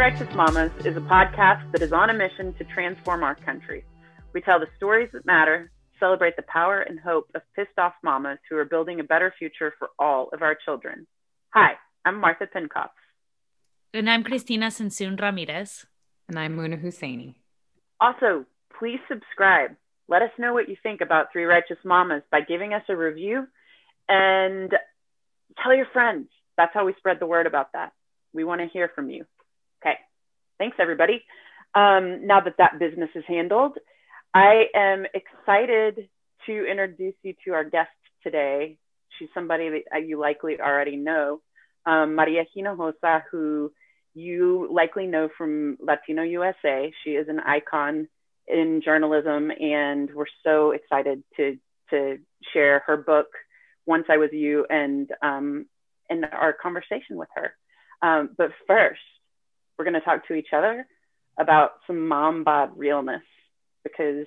Righteous Mamas is a podcast that is on a mission to transform our country. We tell the stories that matter, celebrate the power and hope of pissed off mamas who are building a better future for all of our children. Hi, I'm Martha Pinkoff. And I'm Cristina Tzintzún Ramirez. And I'm Muna Hussaini. Also, please subscribe. Let us know what you think about Three Righteous Mamas by giving us a review and tell your friends. That's how we spread the word about that. We want to hear from you. Thanks, everybody. Um, now that that business is handled, I am excited to introduce you to our guest today. She's somebody that you likely already know, um, Maria Hinojosa, who you likely know from Latino USA. She is an icon in journalism, and we're so excited to to share her book, Once I Was You, and um, and our conversation with her. Um, but first, we're going to talk to each other about some mom bod realness because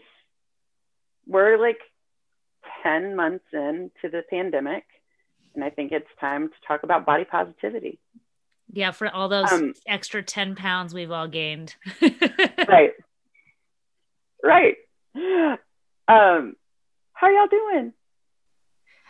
we're like 10 months into the pandemic and i think it's time to talk about body positivity. Yeah for all those um, extra 10 pounds we've all gained. Right. Right. Um how are y'all doing?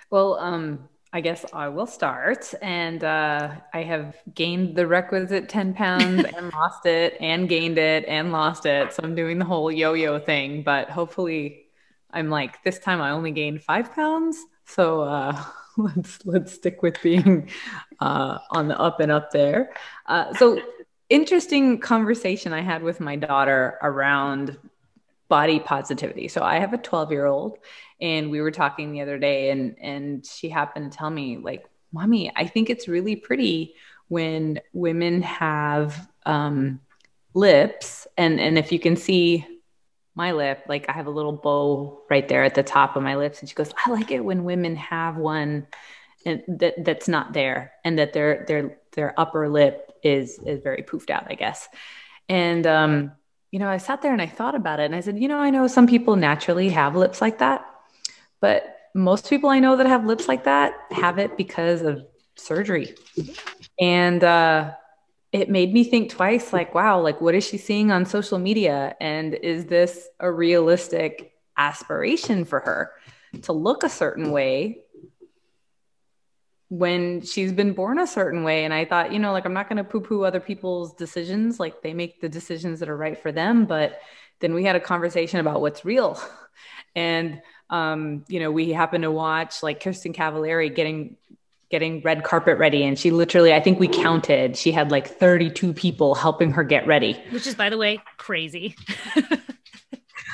Well um I guess I will start. And uh, I have gained the requisite 10 pounds and lost it and gained it and lost it. So I'm doing the whole yo yo thing. But hopefully, I'm like, this time I only gained five pounds. So uh, let's let's stick with being uh, on the up and up there. Uh, so interesting conversation I had with my daughter around body positivity. So I have a 12 year old and we were talking the other day and and she happened to tell me like mommy i think it's really pretty when women have um, lips and and if you can see my lip like i have a little bow right there at the top of my lips and she goes i like it when women have one and that that's not there and that their their their upper lip is is very poofed out i guess and um you know i sat there and i thought about it and i said you know i know some people naturally have lips like that but most people I know that have lips like that have it because of surgery. And uh, it made me think twice like, wow, like what is she seeing on social media? And is this a realistic aspiration for her to look a certain way when she's been born a certain way. And I thought, you know, like I'm not going to poo poo other people's decisions. Like they make the decisions that are right for them. But then we had a conversation about what's real. And um, you know, we happened to watch like Kristin Cavallari getting getting red carpet ready and she literally i think we counted she had like 32 people helping her get ready which is by the way crazy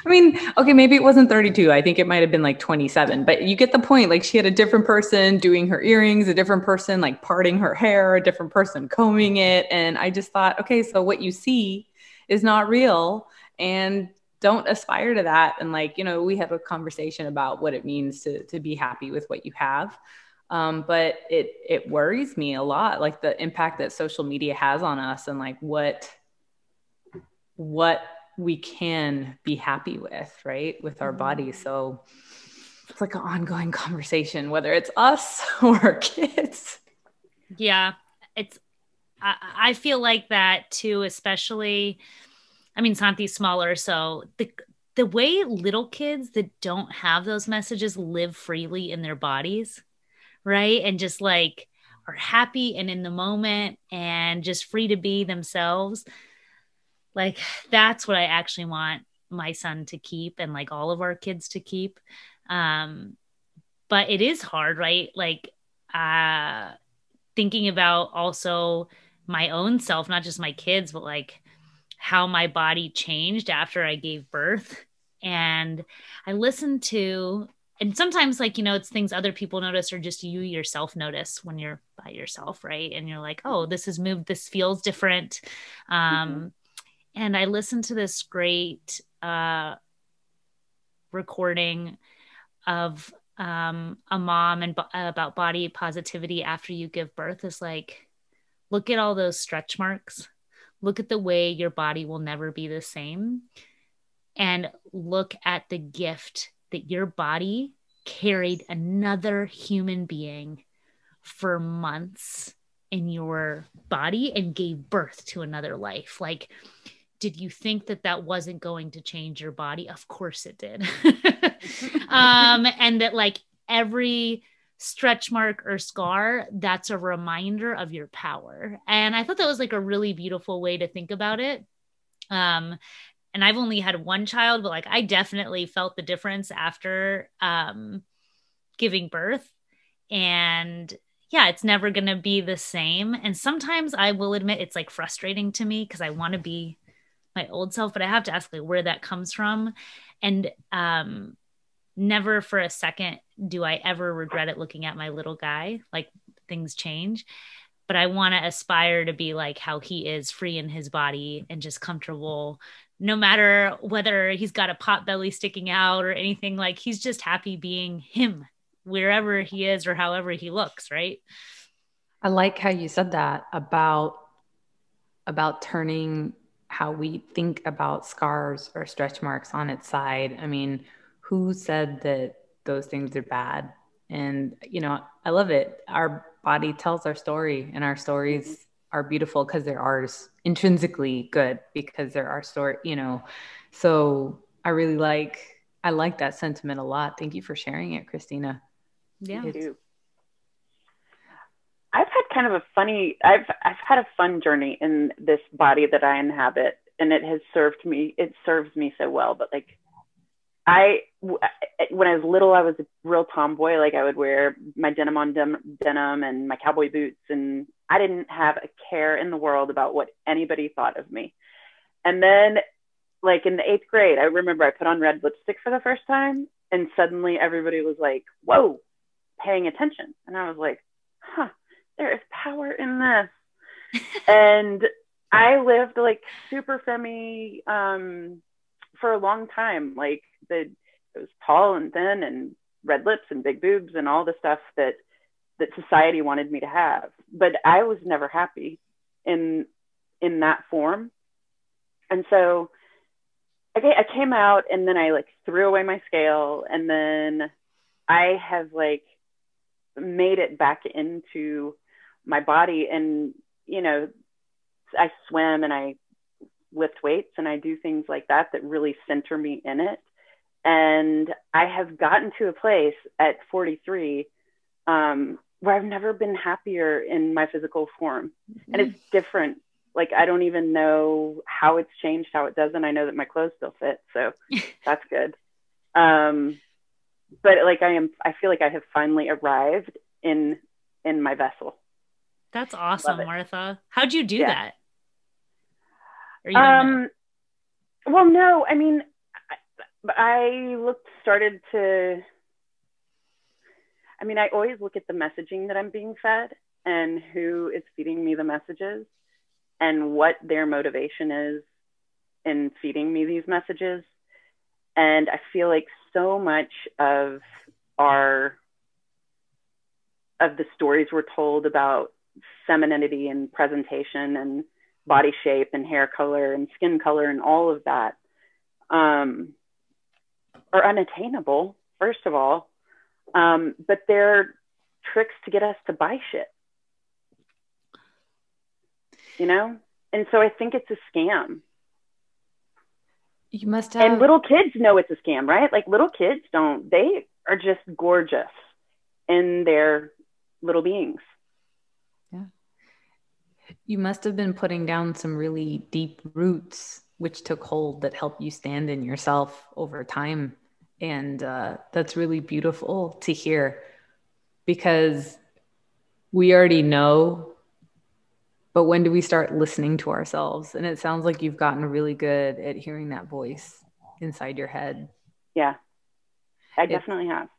I mean, okay, maybe it wasn't 32. I think it might have been like 27, but you get the point. Like she had a different person doing her earrings, a different person like parting her hair, a different person combing it. And I just thought, okay, so what you see is not real. And don't aspire to that and like you know we have a conversation about what it means to to be happy with what you have um, but it it worries me a lot like the impact that social media has on us and like what what we can be happy with right with our bodies mm-hmm. so it's like an ongoing conversation whether it's us or our kids yeah it's I, I feel like that too especially I mean, Santi's smaller, so the the way little kids that don't have those messages live freely in their bodies, right? And just like are happy and in the moment and just free to be themselves. Like that's what I actually want my son to keep and like all of our kids to keep. Um but it is hard, right? Like uh thinking about also my own self, not just my kids, but like how my body changed after I gave birth. And I listened to, and sometimes, like, you know, it's things other people notice or just you yourself notice when you're by yourself, right? And you're like, oh, this has moved, this feels different. Um, mm-hmm. And I listened to this great uh, recording of um, a mom and about body positivity after you give birth is like, look at all those stretch marks look at the way your body will never be the same and look at the gift that your body carried another human being for months in your body and gave birth to another life. Like, did you think that that wasn't going to change your body? Of course it did. um, and that, like, every stretch mark or scar, that's a reminder of your power. And I thought that was like a really beautiful way to think about it. Um, and I've only had one child, but like I definitely felt the difference after um, giving birth. And yeah, it's never going to be the same. And sometimes I will admit it's like frustrating to me because I want to be my old self, but I have to ask like where that comes from. And um, never for a second do I ever regret it looking at my little guy. Like things change, but I want to aspire to be like how he is, free in his body and just comfortable. No matter whether he's got a pot belly sticking out or anything, like he's just happy being him wherever he is or however he looks, right? I like how you said that about about turning how we think about scars or stretch marks on its side. I mean, who said that those things are bad? And, you know, I love it. Our body tells our story, and our stories are beautiful because they're ours, intrinsically good because they're our story, you know. So I really like, I like that sentiment a lot. Thank you for sharing it, Cristina. Yeah. I've had kind of a funny I've I've had a fun journey in this body that I inhabit and it has served me it serves me so well but like I when I was little, I was a real tomboy. Like I would wear my denim on dem- denim and my cowboy boots, and I didn't have a care in the world about what anybody thought of me. And then, like in the eighth grade, I remember I put on red lipstick for the first time, and suddenly everybody was like, "Whoa," paying attention, and I was like, "Huh, there is power in this." and I lived like super femi um, for a long time, like the it was tall and thin and red lips and big boobs and all the stuff that that society wanted me to have. But i was never happy in in that form. And so I, I came out and then i like threw away my scale and then i have like made it back into my body and you know i swim and i lift weights and i do things like that that really center me in it and I have gotten to a place at 43 um, where I've never been happier in my physical form. Mm-hmm. And it's different. Like, I don't even know how it's changed, how it doesn't. I know that my clothes still fit. So that's good. Um, but like, I am, I feel like I have finally arrived in, in my vessel. That's awesome, Martha. How'd you do yeah. that? Um, well, no, I mean, I looked, started to, I mean, I always look at the messaging that I'm being fed and who is feeding me the messages and what their motivation is in feeding me these messages. And I feel like so much of our, of the stories we're told about femininity and presentation and body shape and hair color and skin color and all of that um, are unattainable, first of all, um, but they're tricks to get us to buy shit. You know? And so I think it's a scam. You must have. And little kids know it's a scam, right? Like little kids don't, they are just gorgeous in their little beings. You must have been putting down some really deep roots which took hold that helped you stand in yourself over time. And uh, that's really beautiful to hear because we already know, but when do we start listening to ourselves? And it sounds like you've gotten really good at hearing that voice inside your head. Yeah, I definitely it, have.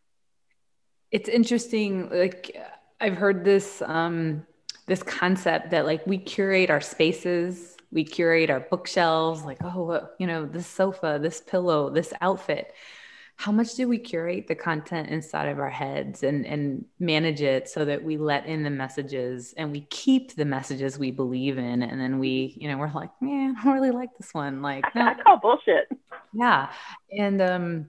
It's interesting. Like, I've heard this um, this concept that like we curate our spaces we curate our bookshelves like oh you know this sofa this pillow this outfit. How much do we curate the content inside of our heads and and manage it so that we let in the messages and we keep the messages we believe in? And then we you know we're like man i don't really like this one. Like no. i call bullshit. Yeah. And um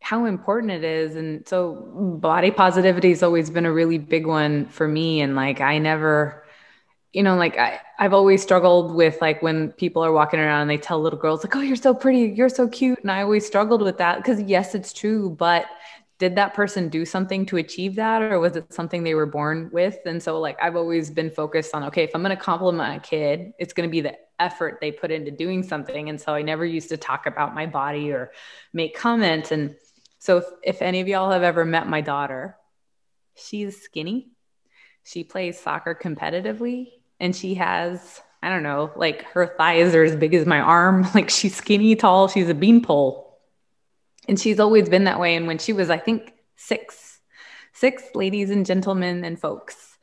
how important it is. And so body positivity has always been a really big one for me. And like i never you know, like I, I've always struggled with like when people are walking around and they tell little girls like, "Oh, you're so pretty, you're so cute," and I always struggled with that because yes, it's true, but did that person do something to achieve that or was it something they were born with? And so like i've always been focused on okay if i'm going to compliment a kid it's going to be the effort they put into doing something and so i never used to talk about my body or make comments and so if, if any of y'all have ever met my daughter she's skinny she plays soccer competitively and she has i don't know like her thighs are as big as my arm. Like she's skinny tall she's a beanpole. And she's always been that way. And when she was i think six six ladies and gentlemen and folks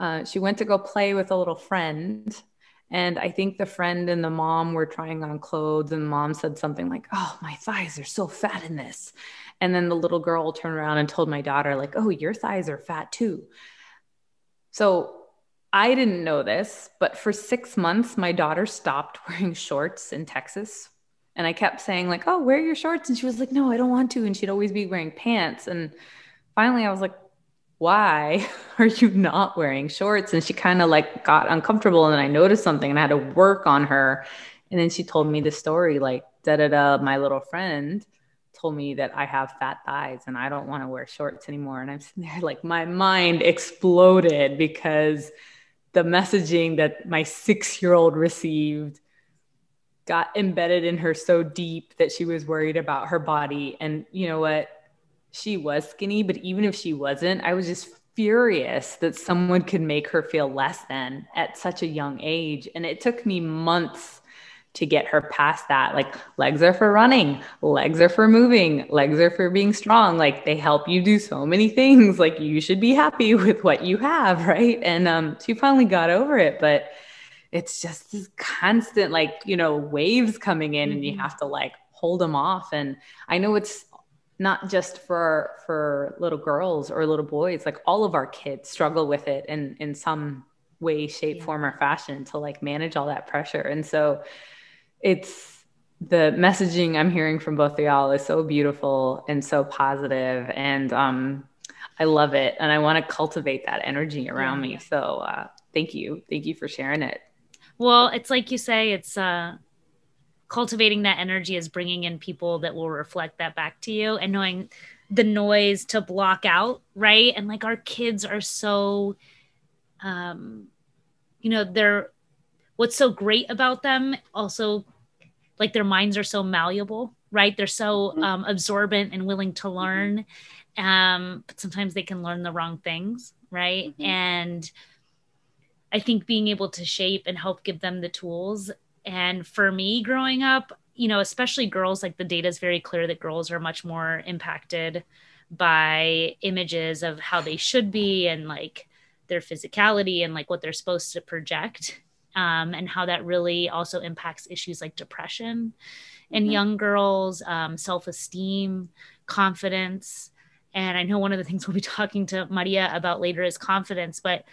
uh, she went to go play with a little friend. And i think the friend and the mom were trying on clothes. And mom said something like oh my thighs are so fat in this. And then the little girl turned around and told my daughter like oh your thighs are fat too. So I didn't know this, but for six months, my daughter stopped wearing shorts in Texas and I kept saying, like, oh, wear your shorts. And she was like, no, I don't want to. And she'd always be wearing pants. And finally I was like, why are you not wearing shorts? And she kind of like got uncomfortable. And I noticed something and I had to work on her. And then she told me the story, like, da da da, my little friend told me that I have fat thighs and I don't want to wear shorts anymore. And I'm sitting there like my mind exploded because the messaging that my six year old received got embedded in her so deep that she was worried about her body. And you know what? She was skinny, but even if she wasn't, I was just furious that someone could make her feel less than at such a young age. And it took me months to get her past that. Like, legs are for running, legs are for moving, legs are for being strong. Like, they help you do so many things. Like, you should be happy with what you have, right? And um, she finally got over it. But it's just this constant like you know waves coming in and you mm-hmm. have to like hold them off and i know it's not just for for little girls or little boys like all of our kids struggle with it in in some way shape yeah. form or fashion to like manage all that pressure and so it's the messaging i'm hearing from both of y'all is so beautiful and so positive and um i love it and i want to cultivate that energy around yeah. me so uh thank you thank you for sharing it well, it's like you say, it's uh, cultivating that energy is bringing in people that will reflect that back to you and knowing the noise to block out, right? And like our kids are so, um, you know, they're what's so great about them also like their minds are so malleable right they're so mm-hmm. um, absorbent and willing to learn um, but sometimes they can learn the wrong things right mm-hmm. and I think being able to shape and help give them the tools. And for me growing up, you know, especially girls, like the data is very clear that girls are much more impacted by images of how they should be and like their physicality and like what they're supposed to project. Um, and how that really also impacts issues like depression in mm-hmm. young girls, um, self esteem, confidence. And I know one of the things we'll be talking to Maria about later is confidence, but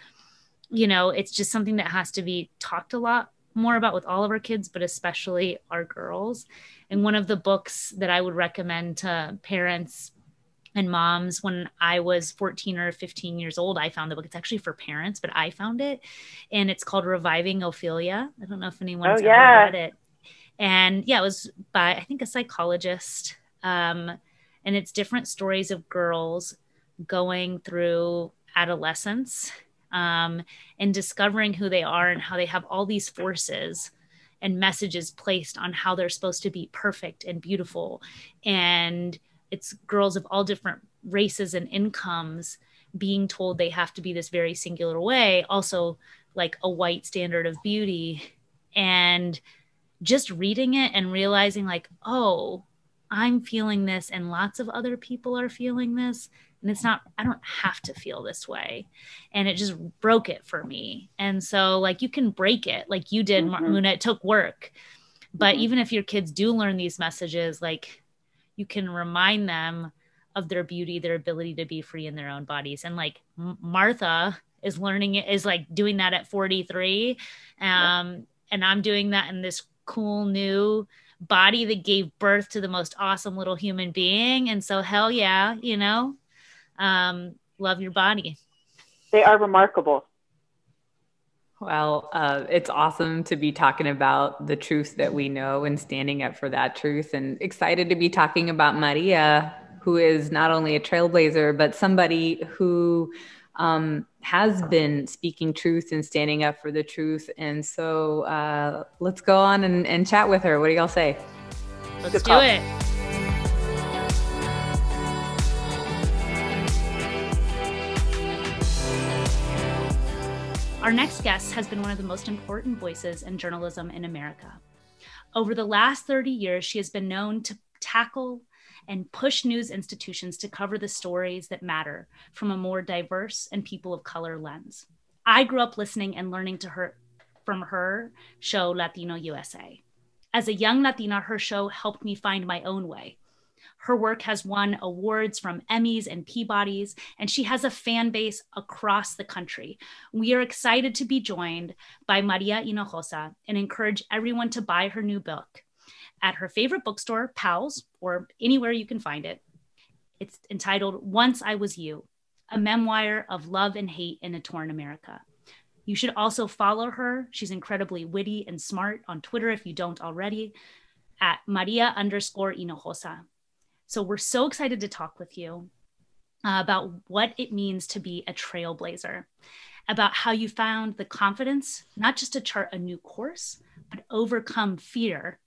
you know, it's just something that has to be talked a lot more about with all of our kids, but especially our girls. And one of the books that I would recommend to parents and moms when I was 14 or 15 years old, I found the book. It's actually for parents, but I found it. And it's called Reviving Ophelia. I don't know if anyone's oh, yeah. ever read it. And yeah, it was by, I think, a psychologist. Um, and it's different stories of girls going through adolescence um, and discovering who they are and how they have all these forces and messages placed on how they're supposed to be perfect and beautiful. And it's girls of all different races and incomes being told they have to be this very singular way, also like a white standard of beauty. And just reading it and realizing, like, oh, I'm feeling this, and lots of other people are feeling this and it's not i don't have to feel this way and it just broke it for me and so like you can break it like you did mm-hmm. Muna it took work but mm-hmm. even if your kids do learn these messages like you can remind them of their beauty their ability to be free in their own bodies and like martha is learning it is like doing that at 43 um yep. and i'm doing that in this cool new body that gave birth to the most awesome little human being and so hell yeah you know um, love your body. They are remarkable. Well, uh, it's awesome to be talking about the truth that we know and standing up for that truth, and excited to be talking about Maria, who is not only a trailblazer, but somebody who um, has been speaking truth and standing up for the truth. And so uh, let's go on and, and chat with her. What do y'all say? Let's do it. Our next guest has been one of the most important voices in journalism in America. Over the last 30 years, she has been known to tackle and push news institutions to cover the stories that matter from a more diverse and people of color lens. I grew up listening and learning to her from her show Latino USA. As a young Latina, her show helped me find my own way. Her work has won awards from Emmys and Peabodys, and she has a fan base across the country. We are excited to be joined by Maria Hinojosa and encourage everyone to buy her new book at her favorite bookstore, Powell's, or anywhere you can find it. It's entitled Once I Was You, a memoir of love and hate in a torn America. You should also follow her. She's incredibly witty and smart on Twitter if you don't already, at Maria underscore Hinojosa. So we're so excited to talk with you uh, about what it means to be a trailblazer, about how you found the confidence not just to chart a new course, but overcome fear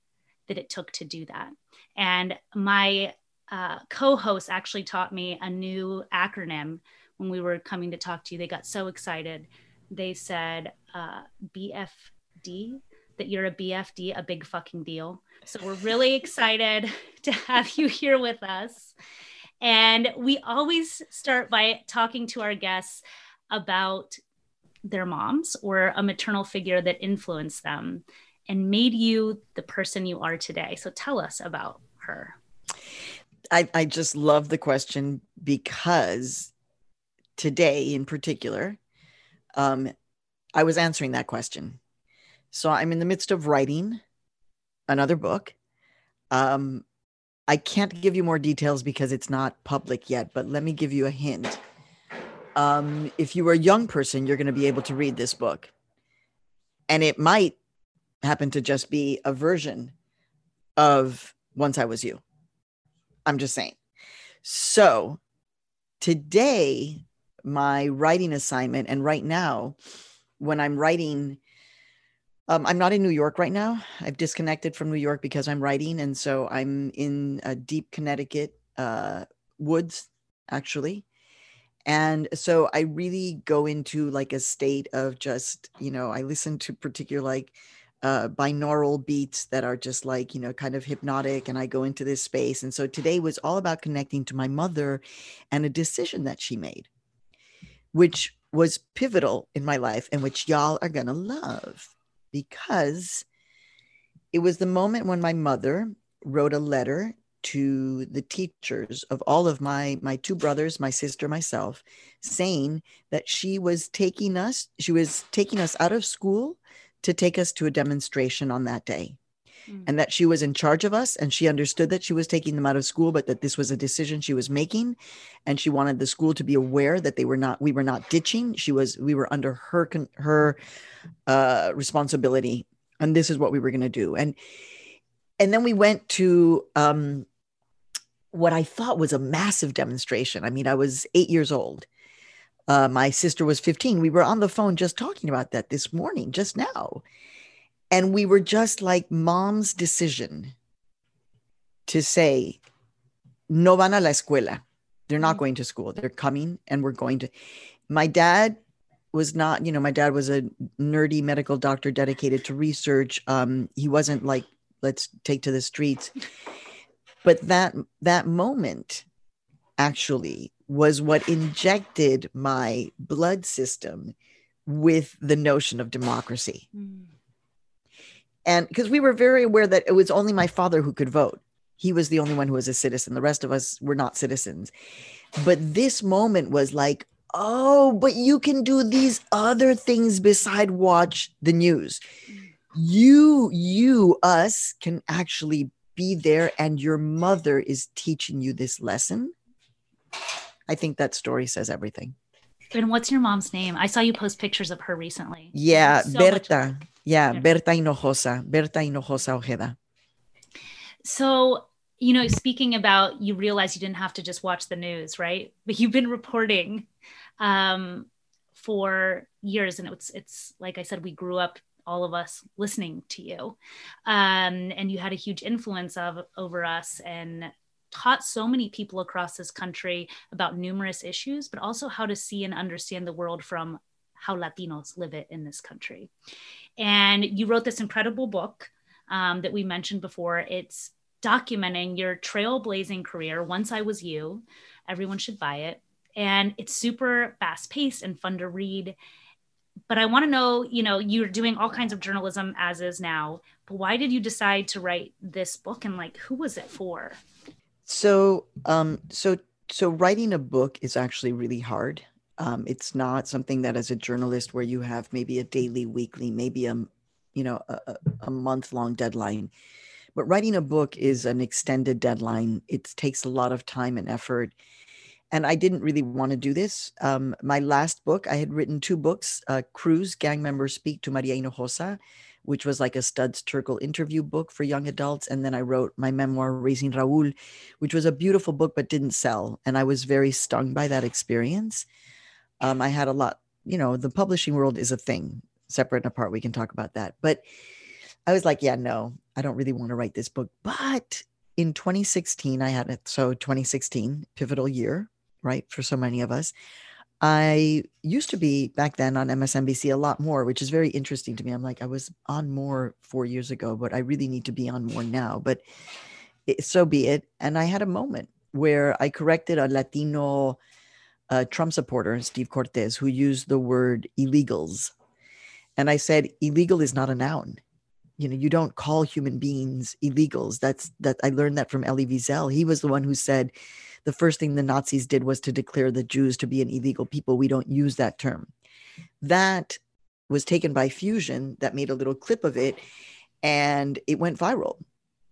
that it took to do that. And my uh, co host actually taught me a new acronym when we were coming to talk to you. They got so excited. They said uh, BFD, that you're a BFD, a big fucking deal. So we're really excited to have you here with us. And we always start by talking to our guests about their moms or a maternal figure that influenced them and made you the person you are today. So tell us about her. I, I just love the question because today in particular, um, I was answering that question so I'm in the midst of writing another book. Um, I can't give you more details because it's not public yet, but let me give you a hint. Um, if you are a young person, you're going to be able to read this book. And it might happen to just be a version of Once I Was You. I'm just saying. So today, my writing assignment, and right now, when I'm writing um, I'm not in New York right now. I've disconnected from New York because I'm writing, and so I'm in a deep Connecticut uh, woods, actually. And so I really go into like a state of just, you know, I listen to particular like uh, binaural beats that are just like, you know, kind of hypnotic, and I go into this space. And so today was all about connecting to my mother and a decision that she made, which was pivotal in my life and which y'all are going to love because it was the moment when my mother wrote a letter to the teachers of all of my my two brothers my sister myself saying that she was taking us she was taking us out of school to take us to a demonstration on that day mm. and that she was in charge of us and she understood that she was taking them out of school but that this was a decision she was making and she wanted the school to be aware that they were not we were not ditching she was we were under her her uh, responsibility, and this is what we were going to do. And and then we went to um, what I thought was a massive demonstration. I mean, I was eight years old. Uh, my sister was 15. We were on the phone just talking about that this morning, just now. And we were just like mom's decision to say, no van a la escuela. They're not mm-hmm. going to school. They're coming and we're going to. My dad was not, you know, my dad was a nerdy medical doctor dedicated to research. Um, he wasn't like, let's take to the streets. But that that moment actually was what injected my blood system with the notion of democracy. Mm. And because we were very aware that it was only my father who could vote. He was the only one who was a citizen. The rest of us were not citizens. But this moment was like, oh, but you can do these other things beside watch the news. You, you, us can actually be there, and your mother is teaching you this lesson. I think that story says everything. And what's your mom's name? I saw you post pictures of her recently. Yeah, So much Berta. Yeah, Berta Hinojosa. Berta Hinojosa Ojeda. So, you know, speaking about you realize you didn't have to just watch the news, right? But you've been reporting um, for years, and it's it's like I said, we grew up, all of us, listening to you, um, and you had a huge influence of over us and taught so many people across this country about numerous issues, but also how to see and understand the world from how Latinos live it in this country. And you wrote this incredible book um, that we mentioned before. It's documenting your trailblazing career. Once I was you, everyone should buy it. And it's super fast paced and fun to read. But I want to know, you know, you're doing all kinds of journalism as is now, but why did you decide to write this book and like who was it for? So, um, so, so writing a book is actually really hard. Um, it's not something that, as a journalist, where you have maybe a daily, weekly, maybe a, you know, a, a- a month-long deadline. But writing a book is an extended deadline. It takes a lot of time and effort. And I didn't really want to do this. Um, my last book, I had written two books. Uh, Crews, Gang Members Speak to Maria Hinojosa, which was like a Studs Terkel interview book for young adults. And then I wrote my memoir, Raising Raul, which was a beautiful book but didn't sell. And I was very stung by that experience. Um, I had a lot, you know, the publishing world is a thing, separate and apart. We can talk about that. But I was like, yeah, no, I don't really want to write this book. But in 2016, I had it. So 2016, pivotal year, right? For so many of us. I used to be back then on MSNBC a lot more, which is very interesting to me. I'm like, I was on more four years ago, but I really need to be on more now. But it, so be it. And I had a moment where I corrected a Latino uh, Trump supporter, Steve Cortes, who used the word illegals. And I said, illegal is not a noun. You know, you don't call human beings illegals. That's that I learned that from Elie Wiesel. He was the one who said the first thing the Nazis did was to declare the Jews to be an illegal people. We don't use that term. That was taken by Fusion that made a little clip of it and it went viral.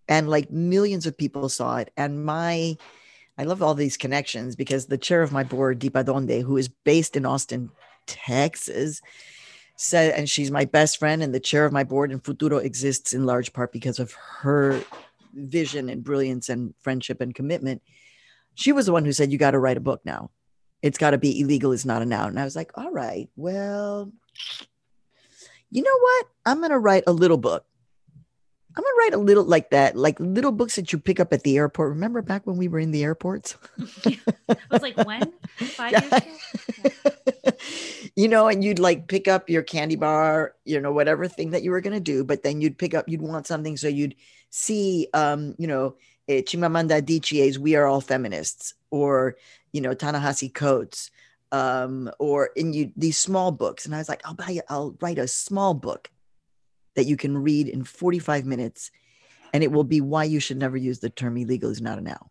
And like millions of people saw it. And my I love all these connections because the chair of my board, Deepa Donde, who is based in Austin, Texas, said, and she's my best friend and the chair of my board, and Futuro exists in large part because of her vision and brilliance and friendship and commitment. She was the one who said, You got to write a book now. It's got to be illegal is not a noun. And I was like, All right, well, you know what? I'm going to write a little book. I'm gonna write a little like that, like little books that you pick up at the airport. Remember back when we were in the airports? I was like, when? Five years ago? you know, and you'd like pick up your candy bar, you know, whatever thing that you were gonna do, but then you'd pick up, you'd want something, so you'd see, um, you know, eh, Chimamanda Adichie's "We Are All Feminists" or you know Ta-Nehisi Coates, um, or in you these small books, and I was like, I'll buy, you, I'll write a small book that you can read in 45 minutes and it will be why you should never use the term illegal is not a noun.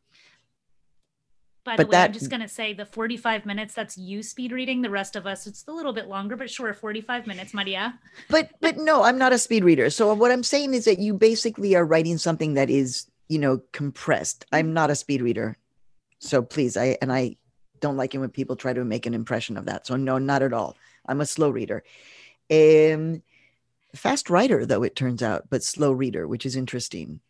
By But the way, I'm just going to say the 45 minutes, that's you speed reading. The rest of us, it's a little bit longer, but sure, 45 minutes, Maria. But but no, I'm not a speed reader. So what I'm saying is that you basically are writing something that is, you know, compressed. I'm not a speed reader. So please, I and I don't like it when people try to make an impression of that. So no, not at all. I'm a slow reader. Um fast writer though it turns out, but slow reader, which is interesting.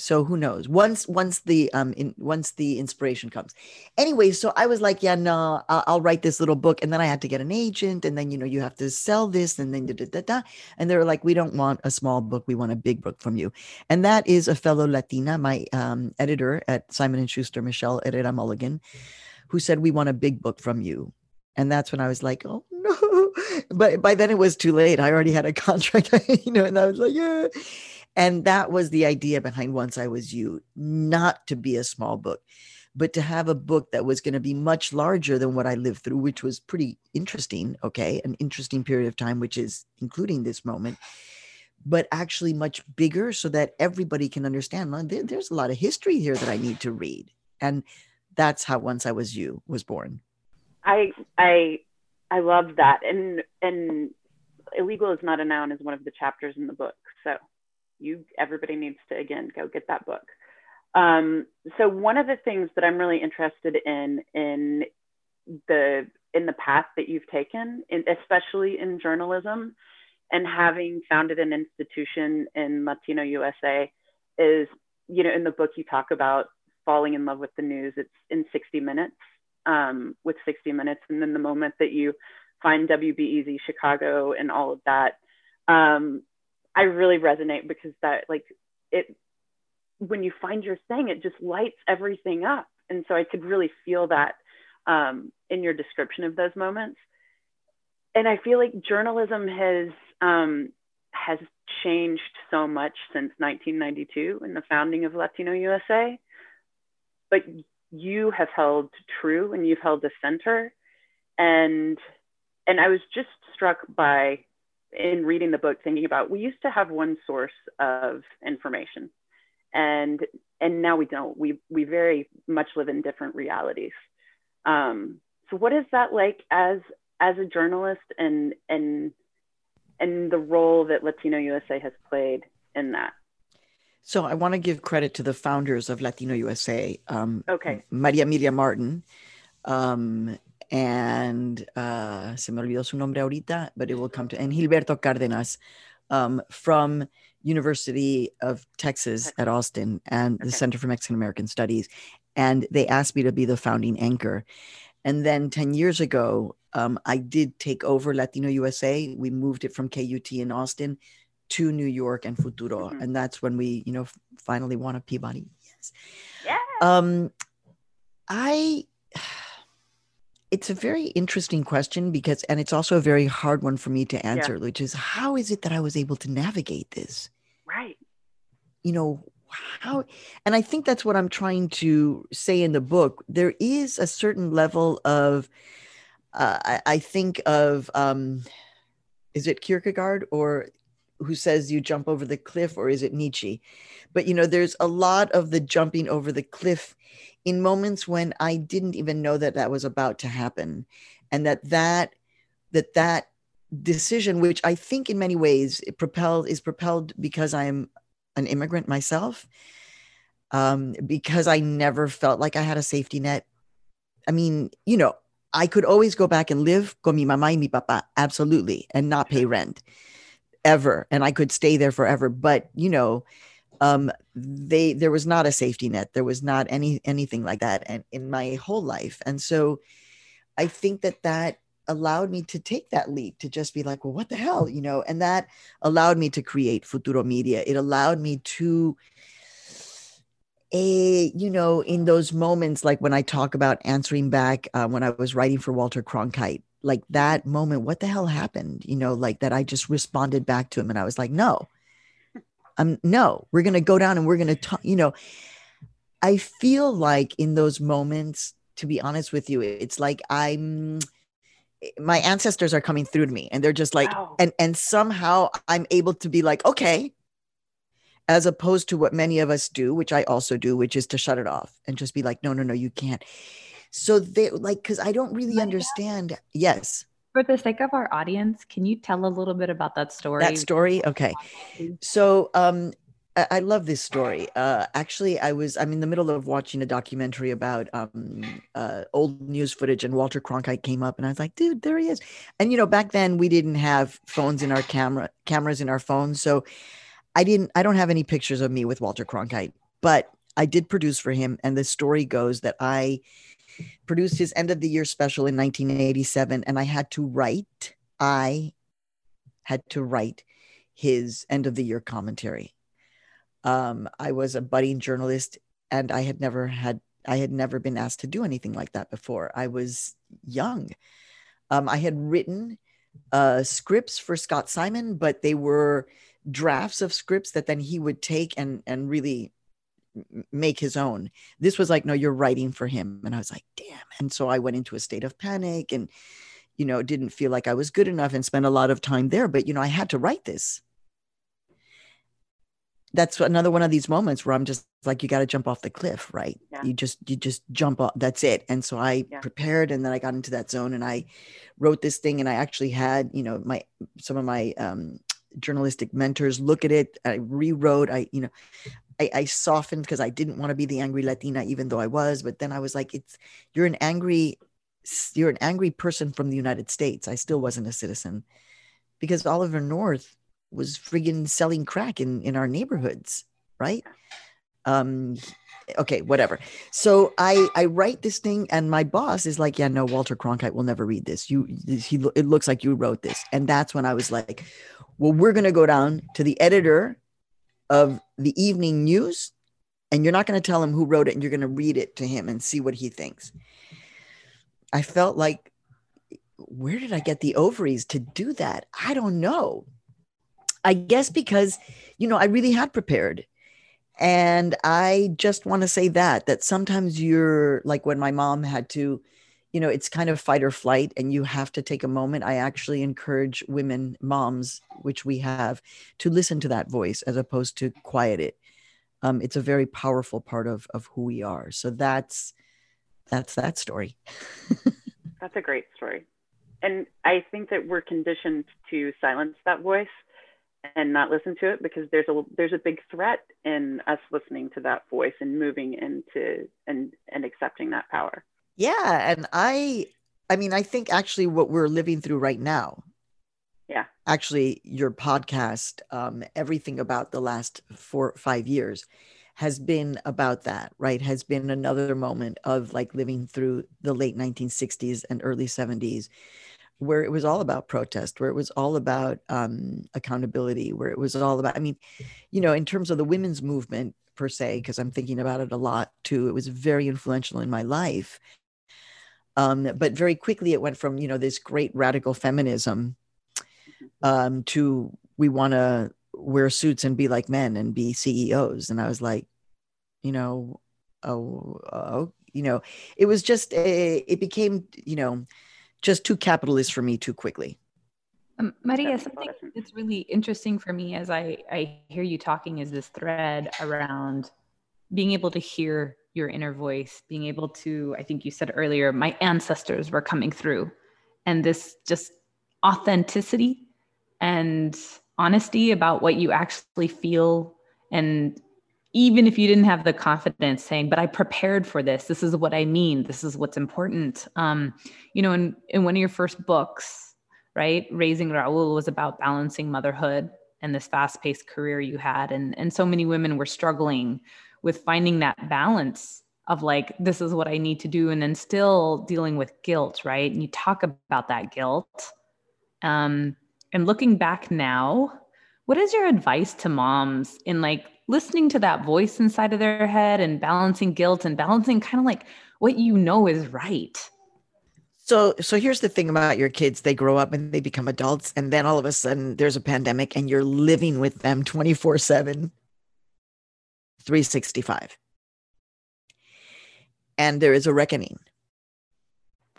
So who knows? Once once the um in once the inspiration comes. Anyway, so I was like, yeah, no, I'll, I'll write this little book, and then I had to get an agent, and then you know you have to sell this, and then da da da da. And they were like, we don't want a small book, we want a big book from you. And that is a fellow Latina, my um, editor at Simon and Schuster, Michelle Herrera Mulligan, who said we want a big book from you. And that's when I was like, oh no. But by then it was too late. I already had a contract, you know, and I was like, yeah. And that was the idea behind Once I Was You, not to be a small book, but to have a book that was going to be much larger than what I lived through, which was pretty interesting. Okay. An interesting period of time, which is including this moment, but actually much bigger so that everybody can understand. There's a lot of history here that I need to read. And that's how Once I Was You was born. I I I love that. And and illegal is not a noun is one of the chapters in the book. So you everybody needs to again go get that book. Um, so one of the things that I'm really interested in in the in the path that you've taken, in, especially in journalism, and having founded an institution in Latino USA is, you know, in the book you talk about falling in love with the news. It's in 60 minutes um, with 60 Minutes, and then the moment that you find WBEZ Chicago and all of that, um, I really resonate because that like it when you find your thing, it just lights everything up, and so I could really feel that um, in your description of those moments. And I feel like journalism has um, has changed so much since 1992 and the founding of Latino USA. But you have held true and you've held the center. And and i was just struck by in reading the book thinking about we used to have one source of information and and now we don't. We we very much live in different realities. Um, so what is that like as as a journalist and and and the role that latino usa has played in that so I want to give credit to the founders of Latino USA. Um, okay. Maria Emilia Martin. Um, and uh, se me olvidó su nombre ahorita, but it will come to, and Gilberto Cárdenas um, from University of Texas at Austin and the Center for Mexican American Studies. And they asked me to be the founding anchor. And then 10 years ago, um, I did take over Latino USA. We moved it from KUT in Austin to New York and Futuro. Mm-hmm. And that's when we, you know, finally won a Peabody. Yes. Yeah. Um, I, it's a very interesting question because, and it's also a very hard one for me to answer, yeah. which is how is it that I was able to navigate this? Right. You know, how, and I think that's what I'm trying to say in the book. There is a certain level of, uh, I, I think of, um, is it Kierkegaard or who says you jump over the cliff or is it nietzsche? But you know there's a lot of the jumping over the cliff in moments when i didn't even know that that was about to happen and that that that that decision which i think in many ways it propelled is propelled because i'm an immigrant myself um, because i never felt like i had a safety net. I mean you know i could always go back and live con mi mamá y mi papá absolutely and not pay rent ever and I could stay there forever. But, you know, um, they there was not a safety net. There was not any anything like that and in my whole life. And so I think that that allowed me to take that leap to just be like, well, what the hell, you know, and that allowed me to create Futuro Media. It allowed me to a you know in those moments like when i talk about answering back uh, when i was writing for walter cronkite like that moment what the hell happened? You know like that i just responded back to him and i was like no. Um no. We're gonna go down and we're gonna talk you know i feel like in those moments to be honest with you it's like i'm my ancestors are coming through to me and they're just like wow. and and somehow i'm able to be like okay. As opposed to what many of us do which i also do which is to shut it off and just be like no no no you can't so they like because I don't really understand. Yes. For the sake of our audience, can you tell a little bit about that story? That story, okay. So um I love this story. Uh, actually, I was I'm in the middle of watching a documentary about um, uh, old news footage, and Walter Cronkite came up, and I was like, "Dude, there he is!" And you know, back then we didn't have phones in our camera cameras in our phones, so I didn't. I don't have any pictures of me with Walter Cronkite, but I did produce for him, and the story goes that I produced his end of the year special in 1987 and i had to write i had to write his end of the year commentary. Um, i was a budding journalist and i had never had i had never been asked to do anything like that before. I was young. Um, i had written uh, scripts for scott simon but they were drafts of scripts that then he would take and and really make his own. This was like, no, you're writing for him. And I was like, damn. And so I went into a state of panic and, you know, didn't feel like I was good enough and spent a lot of time there. But, you know, I had to write this. That's another one of these moments where I'm just like, you got to jump off the cliff, right? Yeah. You just, you just jump off. That's it. And so I yeah. prepared and then I got into that zone and I wrote this thing and I actually had, you know, my, some of my, um, journalistic mentors look at it i rewrote i you know I, I softened because I didn't want to be the angry Latina, even though I was. But then I was like, it's you're an angry you're an angry person from the United States. I still wasn't a citizen because Oliver North was friggin' selling crack in in our neighborhoods, right? Um, okay, whatever. So I I write this thing, and my boss is like, "Yeah, no, Walter Cronkite will never read this. You, he, it looks like you wrote this." And that's when I was like, "Well, we're gonna go down to the editor of the evening news, and you're not gonna tell him who wrote it, and you're gonna read it to him and see what he thinks." I felt like, where did I get the ovaries to do that? I don't know. I guess because, you know, I really had prepared. And I just want to say that, that sometimes you're like when my mom had to, you know, it's kind of fight or flight and you have to take a moment. I actually encourage women, moms, which we have, to listen to that voice as opposed to quiet it. Um, it's a very powerful part of, of who we are. So that's, that's that story. that's a great story. And I think that we're conditioned to silence that voice and not listen to it because there's a there's a big threat in us listening to that voice and moving into and and accepting that power. Yeah, and I I mean I think actually what we're living through right now. Yeah. Actually your podcast um everything about the last 4 5 years has been about that, right? Has been another moment of like living through the late 1960s and early 70s, where it was all about protest, where it was all about um, accountability, where it was all about, I mean, you know, in terms of the women's movement per se, because I'm thinking about it a lot too, it was very influential in my life. Um, but very quickly it went from, you know, this great radical feminism um, to we want to wear suits and be like men and be CEOs. And I was like, you know, oh, oh you know, it was just, a, it became, you know, just too capitalist for me too quickly. Um, Maria, something that's really interesting for me as I, I hear you talking is this thread around being able to hear your inner voice, being able to, I think you said earlier, my ancestors were coming through, and this just authenticity and honesty about what you actually feel. And even if you didn't have the confidence saying but i prepared for this. This is what i mean. This is what's important. Um, you know in, in one of your first books right raising raul was about balancing motherhood and this fast-paced career you had. And and so many women were struggling with finding that balance of like this is what i need to do and then still dealing with guilt right? And you talk about that guilt. Um, and looking back now, what is your advice to moms in like listening to that voice inside of their head and balancing guilt and balancing kind of like what you know is right? So, so here's the thing about your kids: they grow up and they become adults, and then all of a sudden there's a pandemic, and you're living with them 24 7, 365. And there is a reckoning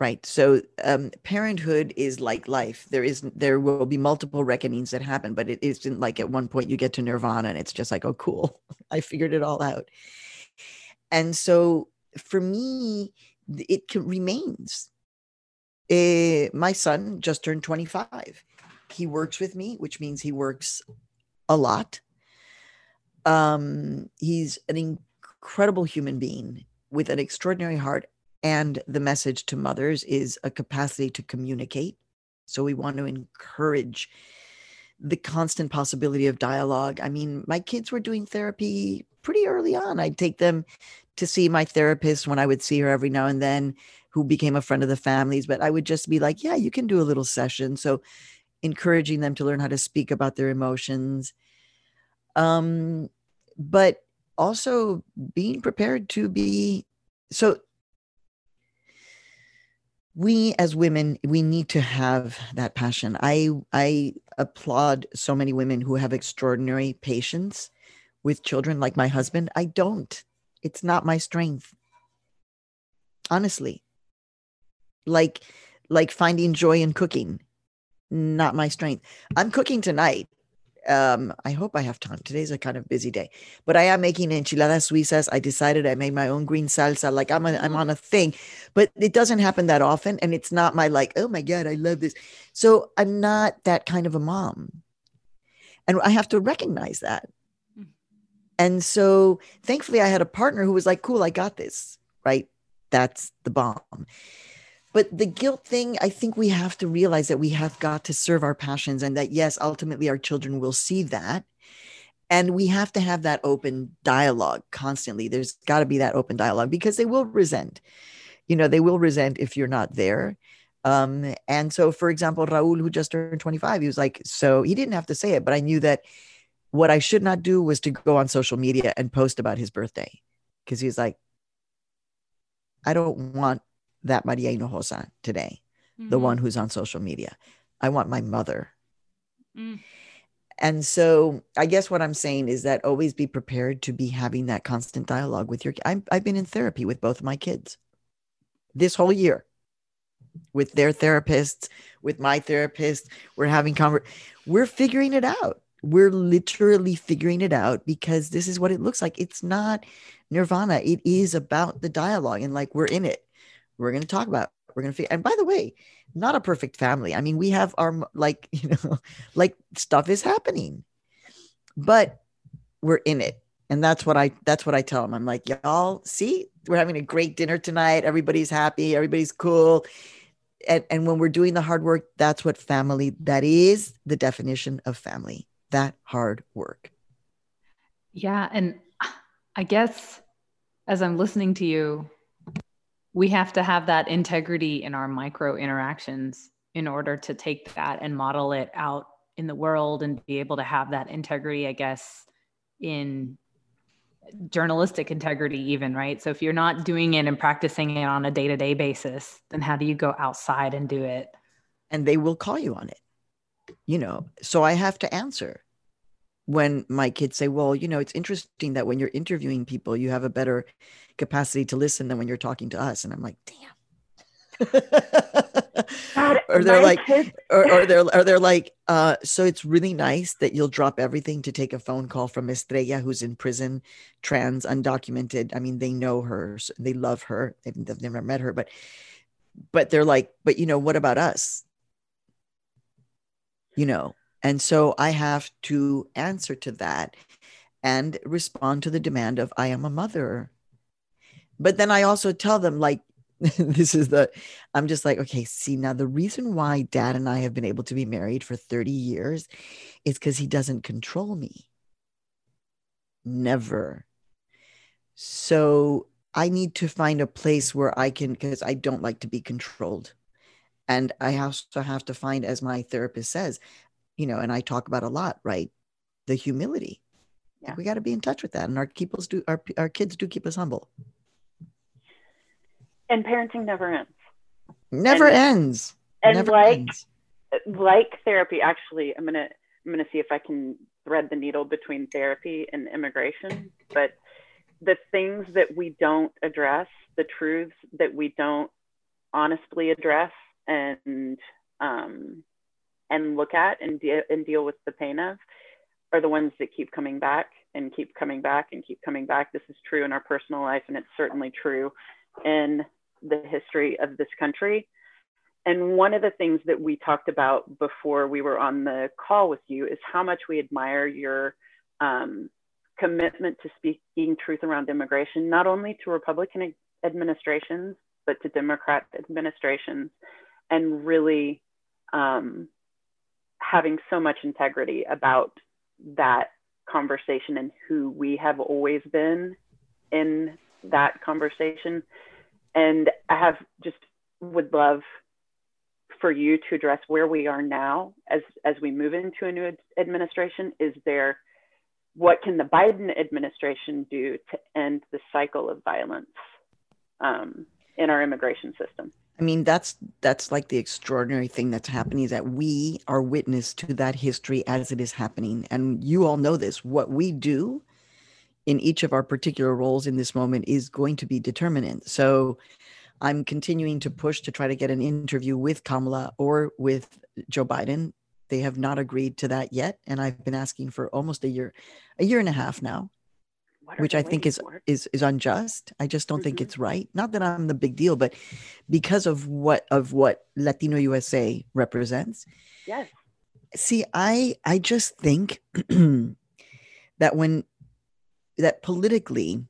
right? So um, parenthood is like life. There is there will be multiple reckonings that happen but it isn't like at one point you get to nirvana and it's just like oh cool. I figured it all out. And so for me it can, remains. Uh, my son just turned 25 he works with me which means he works a lot um, he's an incredible human being with an extraordinary heart and the message to mothers is a capacity to communicate. So we want to encourage the constant possibility of dialogue. I mean, my kids were doing therapy pretty early on. I'd take them to see my therapist when I would see her every now and then, who became a friend of the families. But I would just be like, yeah, you can do a little session. So encouraging them to learn how to speak about their emotions. Um, but also being prepared to be so we as women we need to have that passion. I i applaud so many women who have extraordinary patience with children like my husband. I don't. It's not my strength. Honestly. Like like finding joy in cooking. Not my strength. I'm cooking tonight um i hope i have time. Today's a kind of busy day but i am making enchiladas suizas. I decided i made my own green salsa. Like i'm a, i'm on a thing but it doesn't happen that often and it's not my like oh my god i love this. So i'm not that kind of a mom and i have to recognize that. Hmm. and so thankfully i had a partner who was like cool i got this right? That's the bomb but the guilt thing i think we have to realize that we have got to serve our passions and that yes ultimately our children will see that. And we have to have that open dialogue constantly. There's got to be that open dialogue because they will resent. You know they will resent if you're not there. Um and so for example raul who just turned 25 he was like so he didn't have to say it but i knew that what i should not do was to go on social media and post about his birthday. Because he's like i don't want that maria hinojosa today the Mhm. one who's on social media i want my mother Mm. and so I guess what I'm saying is that always be prepared to be having that constant dialogue with your I'm, I've been in therapy with both of my kids this whole year with their therapists, with my therapist. We're having conver- we're figuring it out. We're literally figuring it out because this is what it looks like. It's not nirvana. It is about the dialogue and like we're in it. We're going to talk about. We're going to figure. And by the way, not a perfect family. I mean, we have our like you know, like stuff is happening, but we're in it. And that's what I that's what I tell them. I'm like, y'all, see, we're having a great dinner tonight. Everybody's happy. Everybody's cool. And, and when we're doing the hard work, that's what family. That is the definition of family. That hard work. Yeah. And I guess as I'm listening to you, we have to have that integrity in our micro interactions in order to take that and model it out in the world and be able to have that integrity, I guess, in journalistic integrity, even, right? So if you're not doing it and practicing it on a day to day basis, then how do you go outside and do it? and they will call you on it you know so i have to answer when my kids say well you know it's interesting that when you're interviewing people you have a better capacity to listen than when you're talking to us. And i'm like damn. God, or they're like kids- or, or they're or they're like uh so it's really nice that you'll drop everything to take a phone call from estrella who's in prison trans undocumented. I mean they know her so they love her. They've, they've never met her but but they're like but you know what about us? You know and so i have to answer to that and respond to the demand of i am a mother. But then i also tell them like this is the i'm just like okay see now the reason why dad and i have been able to be married for 30 years is because he doesn't control me. Never. So i need to find a place where i can because i don't like to be controlled. And i also have to find as my therapist says you know and i talk about a lot right the humility Yeah. we got to be in touch with that and our keepers do our, our kids do keep us humble and parenting never ends. never And- ends And never like ends. like therapy, actually, I'm gonna I'm gonna see if I can thread the needle between therapy and immigration. But the things that we don't address, the truths that we don't honestly address and um, and look at and, de- and deal with the pain of, are the ones that keep coming back and keep coming back and keep coming back. This is true in our personal life, and it's certainly true in the history of this country. And one of the things that we talked about before we were on the call with you is how much we admire your um, commitment to speaking truth around immigration, not only to Republican administrations, but to Democrat administrations, and really um, having so much integrity about that conversation and who we have always been in that conversation. And I have just would love for you to address where we are now as as we move into a new ad- administration is there what can the biden administration do to end the cycle of violence um, in our immigration system I mean, that's that's like the extraordinary thing that's happening is that we are witness to that history as it is happening, and you all know this. What we do in each of our particular roles in this moment is going to be determinant. So, I'm continuing to push to try to get an interview with Kamala or with Joe Biden. They have not agreed to that yet, and I've been asking for almost a year, a year and a half now which I think is for? is is unjust. I just don't think Mhm. it's right. Not that I'm the big deal, but because of what of what Latino USA represents. yes See, I I just think that when that politically,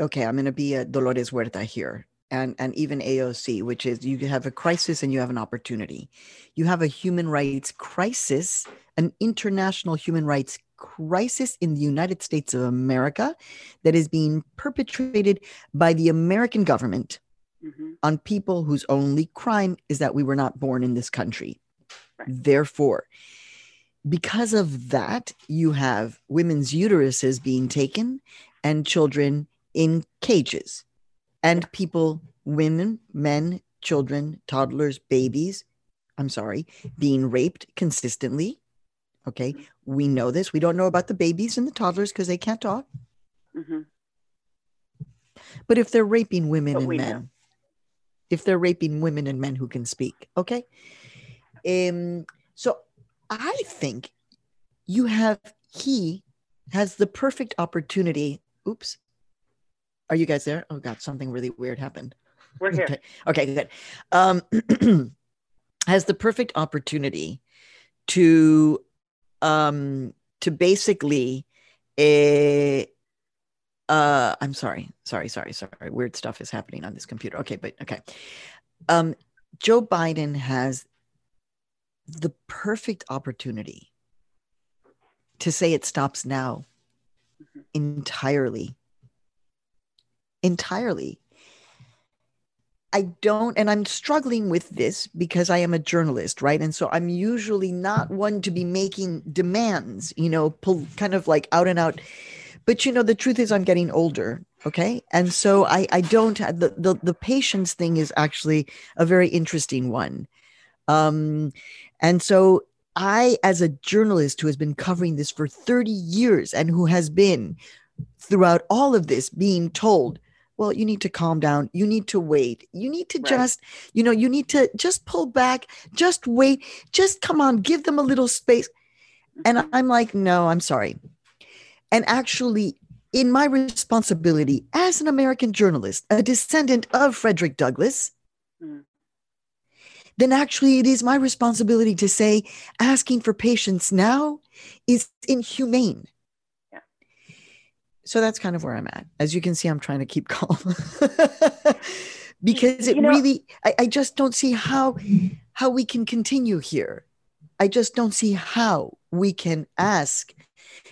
okay, I'm going to be a Dolores Huerta here. and and even AOC, which is you have a crisis and you have an opportunity. You have a human rights crisis, an international human rights crisis in the United States of America that is being perpetrated by the American government mm-hmm. on people whose only crime is that we were not born in this country. Right. Therefore, because of that, you have women's uteruses being taken and children in cages, and people, women, men, children, toddlers, babies, I'm sorry, being raped consistently. Okay. We know this. We don't know about the babies and the toddlers because they can't talk. Mm-hmm. But if they're raping women but and men, know. if they're raping women and men who can speak, okay. Um, so I think you have, he has the perfect opportunity. Oops. Are you guys there? Oh, God, something really weird happened. We're here. Okay, okay good. Um, has the perfect opportunity to um to basically a uh, uh i'm sorry sorry sorry sorry weird stuff is happening on this computer okay but okay um joe biden has the perfect opportunity to say it stops now mm-hmm. entirely. Entirely. I don't, and I'm struggling with this because I am a journalist, right? And so I'm usually not one to be making demands, you know, pull kind of like out and out. But you know, the truth is, I'm getting older, okay, and so I I don't the the, the patience thing is actually a very interesting one. Um, and so I, as a journalist who has been covering this for 30 years and who has been throughout all of this being told, well, you need to calm down. You need to wait. You need to right. just, you know, you need to just pull back, just wait, just come on, give them a little space. And I'm like, no, I'm sorry. And actually, in my responsibility as an American journalist, a descendant of Frederick Douglass, mm then actually it is my responsibility to say asking for patience now is inhumane. Yeah. So that's kind of where I'm at. As you can see, I'm trying to keep calm because it you know, really, I, I just don't see how how we can continue here. I just don't see how we can ask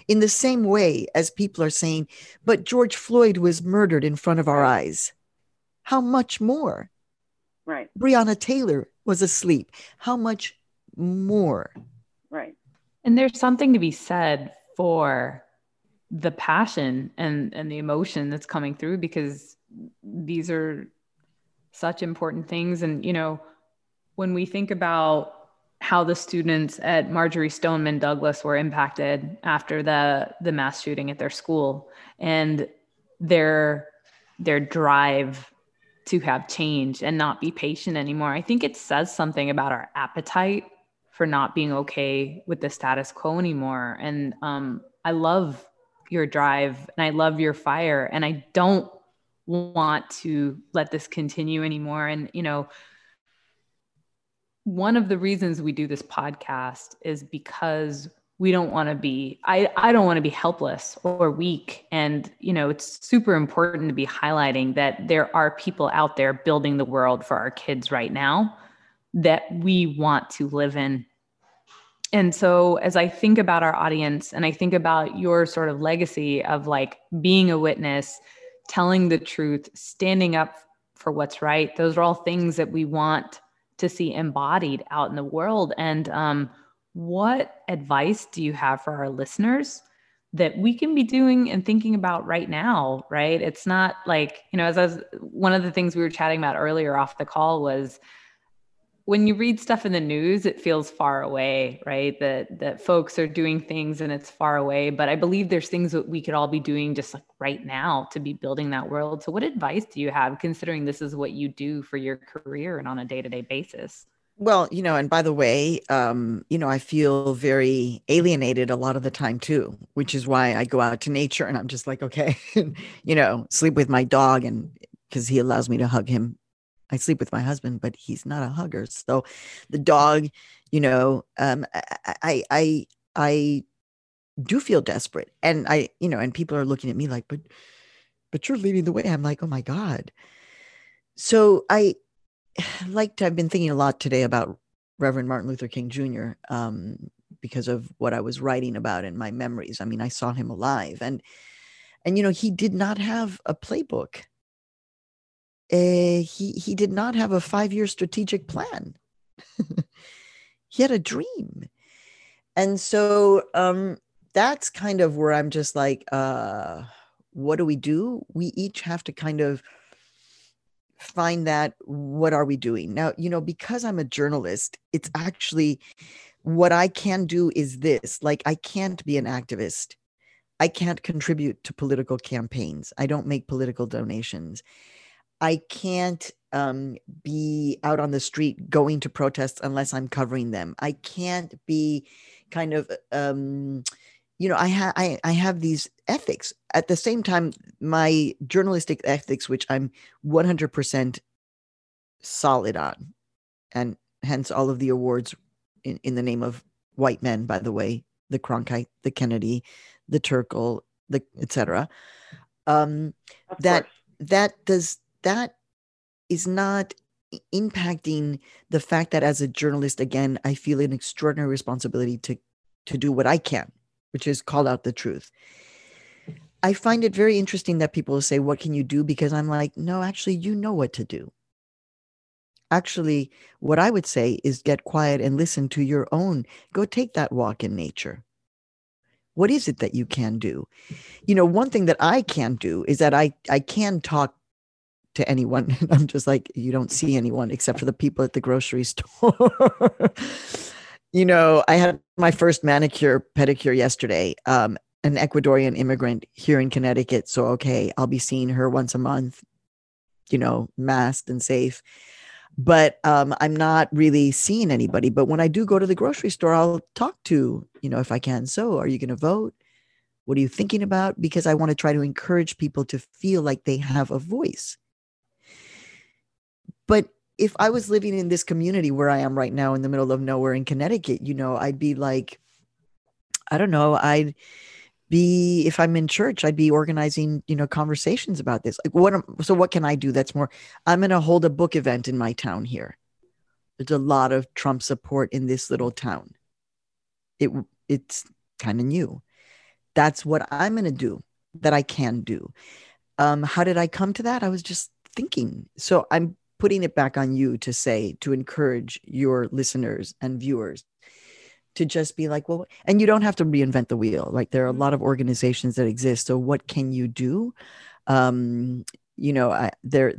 in the same way as people are saying, but George Floyd was murdered in front of our eyes. How much more? Right. Breonna Taylor was asleep. How much more? Right. And there's something to be said for the passion and and the emotion that's coming through because these are such important things and you know when we think about how the students at Marjory Stoneman Douglas were impacted after the the mass shooting at their school and their their drive to have change and not be patient anymore. I think it says something about our appetite for not being okay with the status quo anymore. And um, I love your drive and I love your fire. And I don't want to let this continue anymore. And, you know, one of the reasons we do this podcast is because we don't want to be i i don't want to be helpless or weak and you know it's super important to be highlighting that there are people out there building the world for our kids right now that we want to live in and so as i think about our audience and i think about your sort of legacy of like being a witness telling the truth standing up for what's right those are all things that we want to see embodied out in the world. And um what advice do you have for our listeners that we can be doing and thinking about right now right? It's not like you know as i was one of the things we were chatting about earlier off the call was when you read stuff in the news it feels far away right that that folks are doing things and it's far away but i believe there's things that we could all be doing just like right now to be building that world so what advice do you have considering this is what you do for your career and on a day-to-day basis well, you know, and by the way, um, you know, I feel very alienated a lot of the time too, which is why I go out to nature and I'm just like, okay, you know, sleep with my dog and because he allows me to hug him. I sleep with my husband, but he's not a hugger. So the dog, you know, um, I, I, I do feel desperate. And I, you know, and people are looking at me like, but, but you're leading the way. I'm like, oh my God so I liked, I've been thinking a lot today about Reverend Martin Luther King Jr. Um, because of what I was writing about in my memories. I mean, I saw him alive and and you know, he did not have a playbook. Uh, he he did not have a five-year strategic plan. he had a dream. And so um that's kind of where I'm just like, uh, what do we do? We each have to kind of find that what are we doing now you know because i'm a journalist it's actually what i can do is this like i can't be an activist i can't contribute to political campaigns i don't make political donations i can't um, be out on the street going to protests unless i'm covering them i can't be kind of um, you know, I have I, I have these ethics. At the same time, my journalistic ethics, which I'm 100% solid on, and hence all of the awards in, in the name of white men, by the way, the Cronkite, the Kennedy, the Terkel, the etc. Um, that that does that is not impacting the fact that as a journalist, again, I feel an extraordinary responsibility to to do what I can which is call out the truth. I find it very interesting that people say, What can you do? Because I'm like, No, actually, you know what to do. Actually, what I would say is get quiet and listen to your own. Go take that walk in nature. What is it that you can do? You know, one thing that I can do is that I, I can talk to anyone. I'm just like, you don't see anyone except for the people at the grocery store you know, I had my first manicure pedicure yesterday. Um, an Ecuadorian immigrant here in Connecticut. So okay, I'll be seeing her once a month, you know, masked and safe. But um, I'm not really seeing anybody. But when I do go to the grocery store, I'll talk to, you know, if I can. So are you going to vote? What are you thinking about? Because I want to try to encourage people to feel like they have a voice. But if I was living in this community where I am right now in the middle of nowhere in Connecticut, you know, I'd be like, I don't know, I'd be if I'm in church, I'd be organizing, you know, conversations about this. Like what am, so what can I do that's more I'm to hold a book event in my town here. There's a lot of Trump support in this little town. It it's kind of new. That's what I'm to do that I can do. Um how did I come to that? I was just thinking. So I'm putting it back on you to say, to encourage your listeners and viewers to just be like, well, and you don't have to reinvent the wheel. Like there are a lot of organizations that exist. So what can you do? Um, you know, I, there,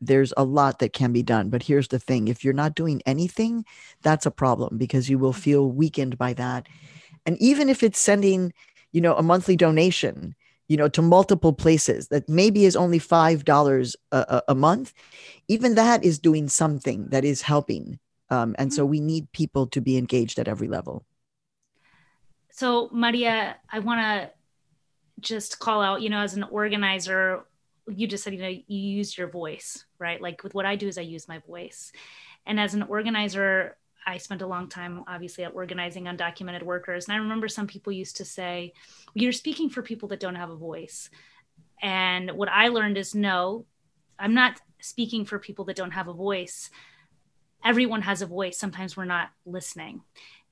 there's a lot that can be done. But here's the thing if you're not doing anything, that's a problem because you will feel weakened by that. And even if it's sending, you know, a monthly donation, you know, to multiple places that maybe is only $5 a, a month, even that is doing something that is helping. Um, and so mm-hmm. we need people to be engaged at every level. So, Maria, I want to just call out, you know, as an organizer, you just said, you know, you use your voice, right? Like with what I do is I use my voice. And as an organizer, I spent a long time, obviously, at organizing undocumented workers. And I remember some people used to say, You're speaking for people that don't have a voice. And what I learned is no, I'm not speaking for people that don't have a voice. Everyone has a voice. Sometimes we're not listening.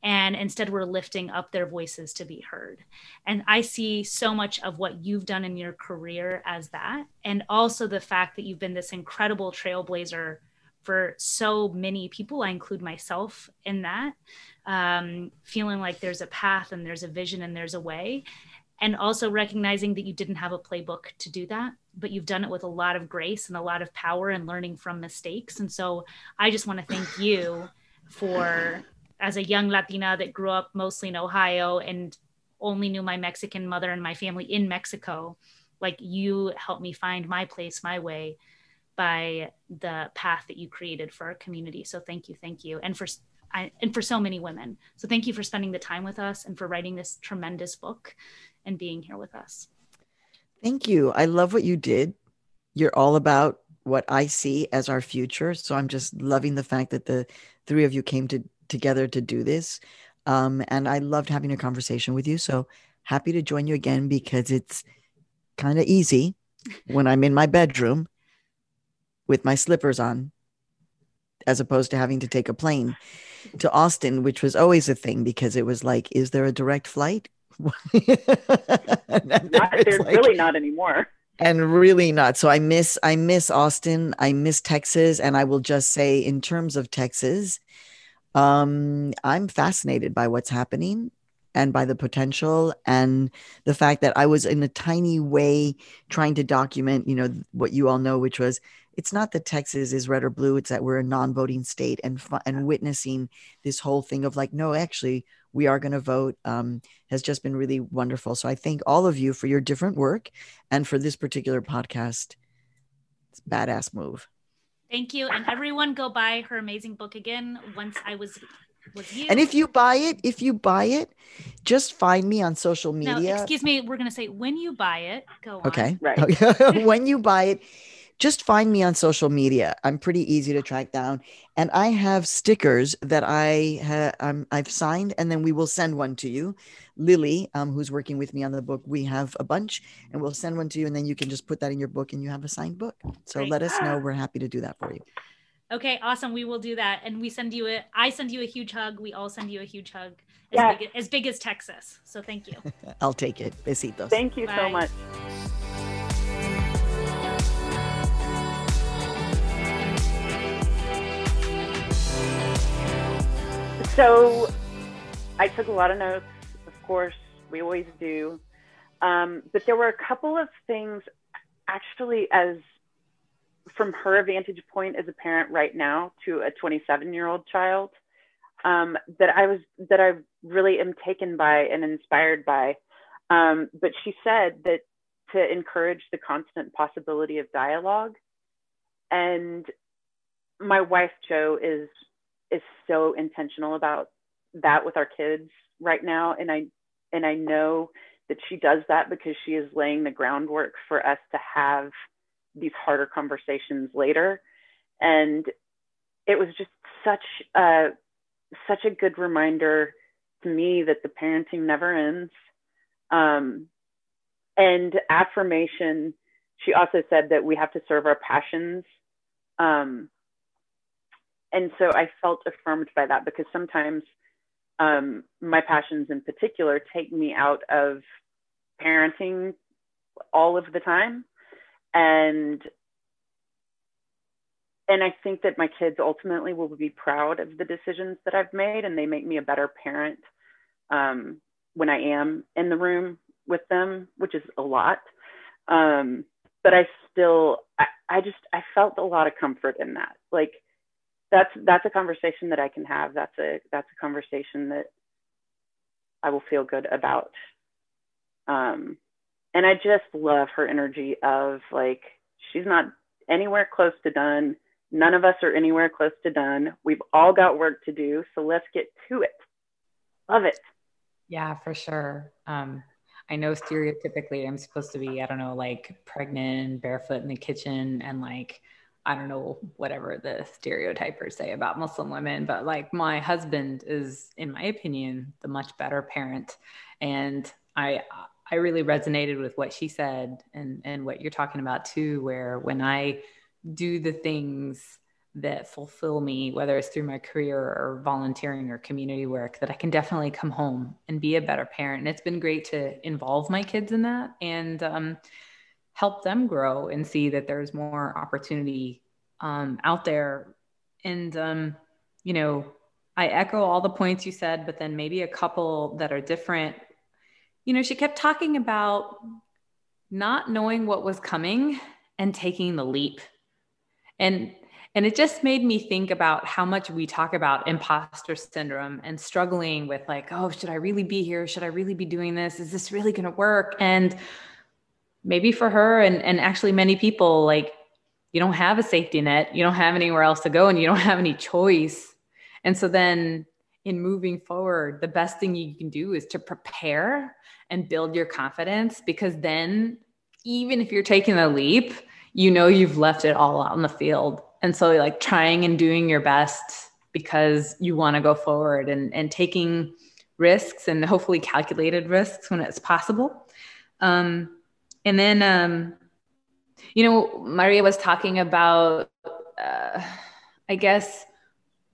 And instead, we're lifting up their voices to be heard. And I see so much of what you've done in your career as that. And also the fact that you've been this incredible trailblazer for so many people. I include myself in that, um, feeling like there's a path and there's a vision and there's a way. And also recognizing that you didn't have a playbook to do that, but you've done it with a lot of grace and a lot of power and learning from mistakes. And so I just want to thank you for, as a young Latina that grew up mostly in Ohio and only knew my Mexican mother and my family in Mexico, like you helped me find my place, my way by the path that you created for our community. So thank you, thank you, and for I, and for so many women. So thank you for spending the time with us and for writing this tremendous book and being here with us. Thank you. I love what you did. You're all about what I see as our future. So I'm just loving the fact that the three of you came to together to do this. Um, and I loved having a conversation with you. So happy to join you again because it's kind of easy when I'm in my bedroom with my slippers on, as opposed to having to take a plane to Austin, which was always a thing because it was like, is there a direct flight? not, there's like, really not anymore. And really not. So I miss I miss Austin. I miss Texas. And I will just say, in terms of Texas, um, I'm fascinated by what's happening and by the potential and the fact that I was in a tiny way trying to document, you know, what you all know, which was it's not that Texas is red or blue; it's that we're a non-voting state, and and witnessing this whole thing of like, no, actually, we are going to vote um, has just been really wonderful. So I thank all of you for your different work and for this particular podcast. It's badass move. Thank you, and everyone go buy her amazing book again. Once I was with you. And if you buy it, if you buy it, just find me on social media. No, excuse me, we're gonna say when you buy it, go on. Okay. Right. when you buy it, just find me on social media. I'm pretty easy to track down, and I have stickers that I ha- um, I've signed, and then we will send one to you. Lily, um, who's working with me on the book, we have a bunch, and we'll send one to you, and then you can just put that in your book, and you have a signed book. So Great. let us know. We're happy to do that for you. Okay, awesome. We will do that, and we send you a. I send you a huge hug. We all send you a huge hug, as, yes. big, as big as Texas. So thank you. I'll take it. Besitos. Thank you Bye. so much. So I took a lot of notes, of course, we always do. Um, but there were a couple of things actually as from her vantage point as a parent right now to a 27 year old child um, that I was that I really am taken by and inspired by. Um, but she said that to encourage the constant possibility of dialogue, and my wife Jo is is so intentional about that with our kids right now. And i and i know that she does that because she is laying the groundwork for us to have these harder conversations later. And it was just such a such a good reminder to me that the parenting never ends. Um, and affirmation she also said that we have to serve our passions. Um, and so I felt affirmed by that because sometimes um, my passions in particular take me out of parenting all of the time and and I think that my kids ultimately will be proud of the decisions that I've made and they make me a better parent um, when I am in the room with them, which is a lot. Um, but I still, I, I just, I felt a lot of comfort in that. Like, that's that's a conversation that I can have. That's a that's a conversation that I will feel good about. Um, and I just love her energy of like she's not anywhere close to done. None of us are anywhere close to done. We've all got work to do, so let's get to it. Love it. Yeah, for sure. Um, I know stereotypically I'm supposed to be, I don't know, like pregnant, barefoot in the kitchen, and like I don't know, whatever the stereotypers say about Muslim women, but like my husband is, in my opinion, the much better parent. And I, I really resonated with what she said and, and what you're talking about too, where when I do the things that fulfill me, whether it's through my career or volunteering or community work, that I can definitely come home and be a better parent. And it's been great to involve my kids in that. And, um, help them grow and see that there's more opportunity um, out there. And, um, you know, I echo all the points you said, but then maybe a couple that are different. You know, she kept talking about not knowing what was coming and taking the leap. And and it just made me think about how much we talk about imposter syndrome and struggling with like, oh, should I really be here? Should I really be doing this? Is this really going to work? And maybe for her and, and actually many people like you don't have a safety net. You don't have anywhere else to go and you don't have any choice. And so then in moving forward the best thing you can do is to prepare and build your confidence because then even if you're taking a leap you know you've left it all out in the field. And so like trying and doing your best because you want to go forward and and taking risks and hopefully calculated risks when it's possible. Um, and then um, you know, Maria was talking about, uh, I guess,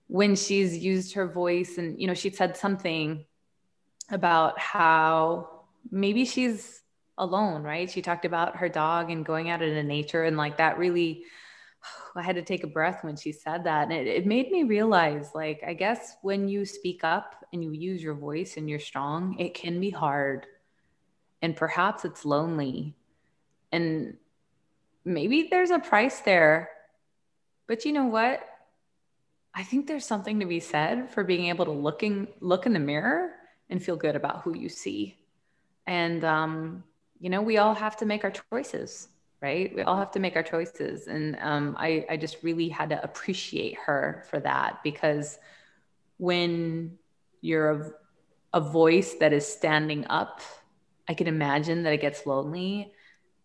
when she's used her voice, and you know, she said something about how maybe she's alone, right? She talked about her dog and going out into nature, and like that really. I had to take a breath when she said that. And it, it made me realize, like, I guess when you speak up and you use your voice and you're strong, it can be hard. And perhaps it's lonely. And maybe there's a price there. But you know what? I think there's something to be said for being able to looking look in the mirror and feel good about who you see. And um, you know, we all have to make our choices, right? We all have to make our choices. And um, I, I just really had to appreciate her for that because when you're a, a voice that is standing up, I can imagine that it gets lonely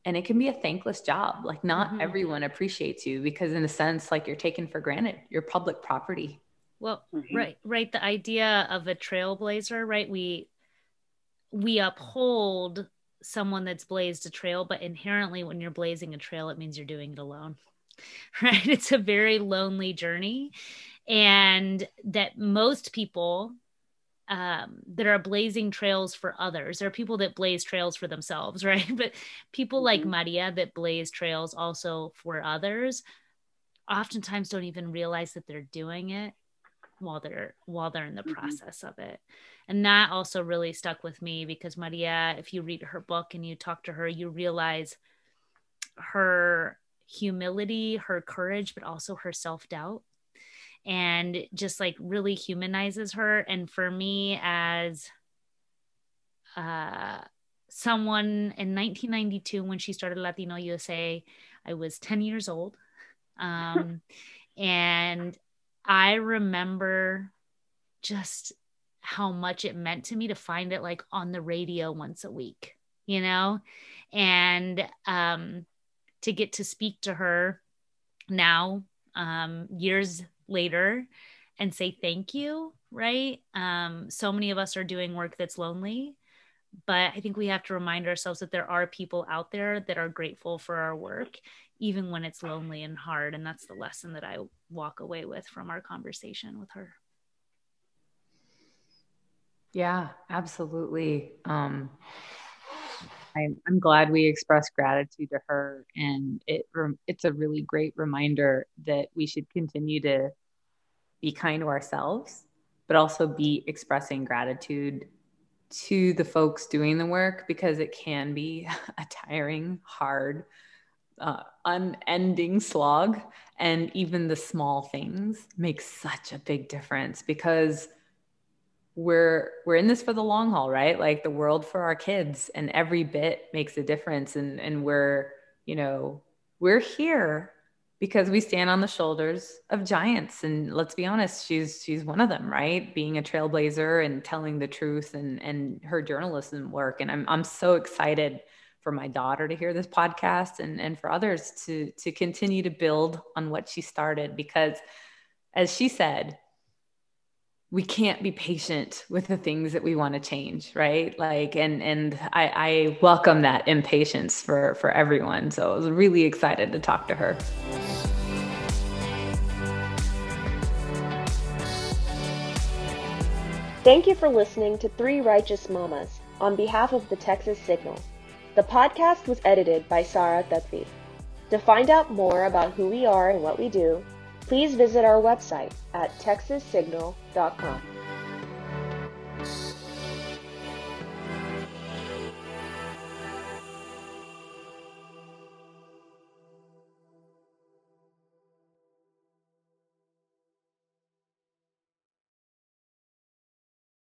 and it can be a thankless job. Like not mm-hmm. everyone appreciates you because in a sense like you're taken for granted. You're public property. Well mm-hmm. right right. The idea of a trailblazer right? We we uphold someone that's blazed a trail but inherently when you're blazing a trail it means you're doing it alone right? It's a very lonely journey and that most people um, that are blazing trails for others. There are people that blaze trails for themselves, right? But people mm-hmm. like Maria that blaze trails also for others oftentimes don't even realize that they're doing it while they're while they're in the mm-hmm. process of it. And that also really stuck with me because Maria, if you read her book and you talk to her, you realize her humility, her courage, but also her self-doubt and just like really humanizes her. And for me, as uh, someone in 1992, when she started Latino USA, I was 10 years old. Um, and I remember just how much it meant to me to find it like on the radio once a week, you know? And um, to get to speak to her now, um, years later and say thank you, right? Um, so many of us are doing work that's lonely, but I think we have to remind ourselves that there are people out there that are grateful for our work, even when it's lonely and hard. And that's the lesson that I walk away with from our conversation with her. Yeah, absolutely. Um, I'm, I'm glad we expressed gratitude to her, and it it's a really great reminder that we should continue to be kind to ourselves, but also be expressing gratitude to the folks doing the work because it can be a tiring, hard, uh, unending slog. And even the small things make such a big difference because we're we're in this for the long haul right? Like the world for our kids and every bit makes a difference and and we're you know we're here because we stand on the shoulders of giants and let's be honest she's she's one of them right? Being a trailblazer and telling the truth and and her journalism work and i'm i'm so excited for my daughter to hear this podcast and and for others to to continue to build on what she started because as she said we can't be patient with the things that we want to change right like and and i i welcome that impatience for for everyone so i was really excited to talk to her thank you for listening to three righteous mamas on behalf of the texas signal the podcast was edited by sarah Thutvi. to find out more about who we are and what we do please visit our website at texassignal.com com.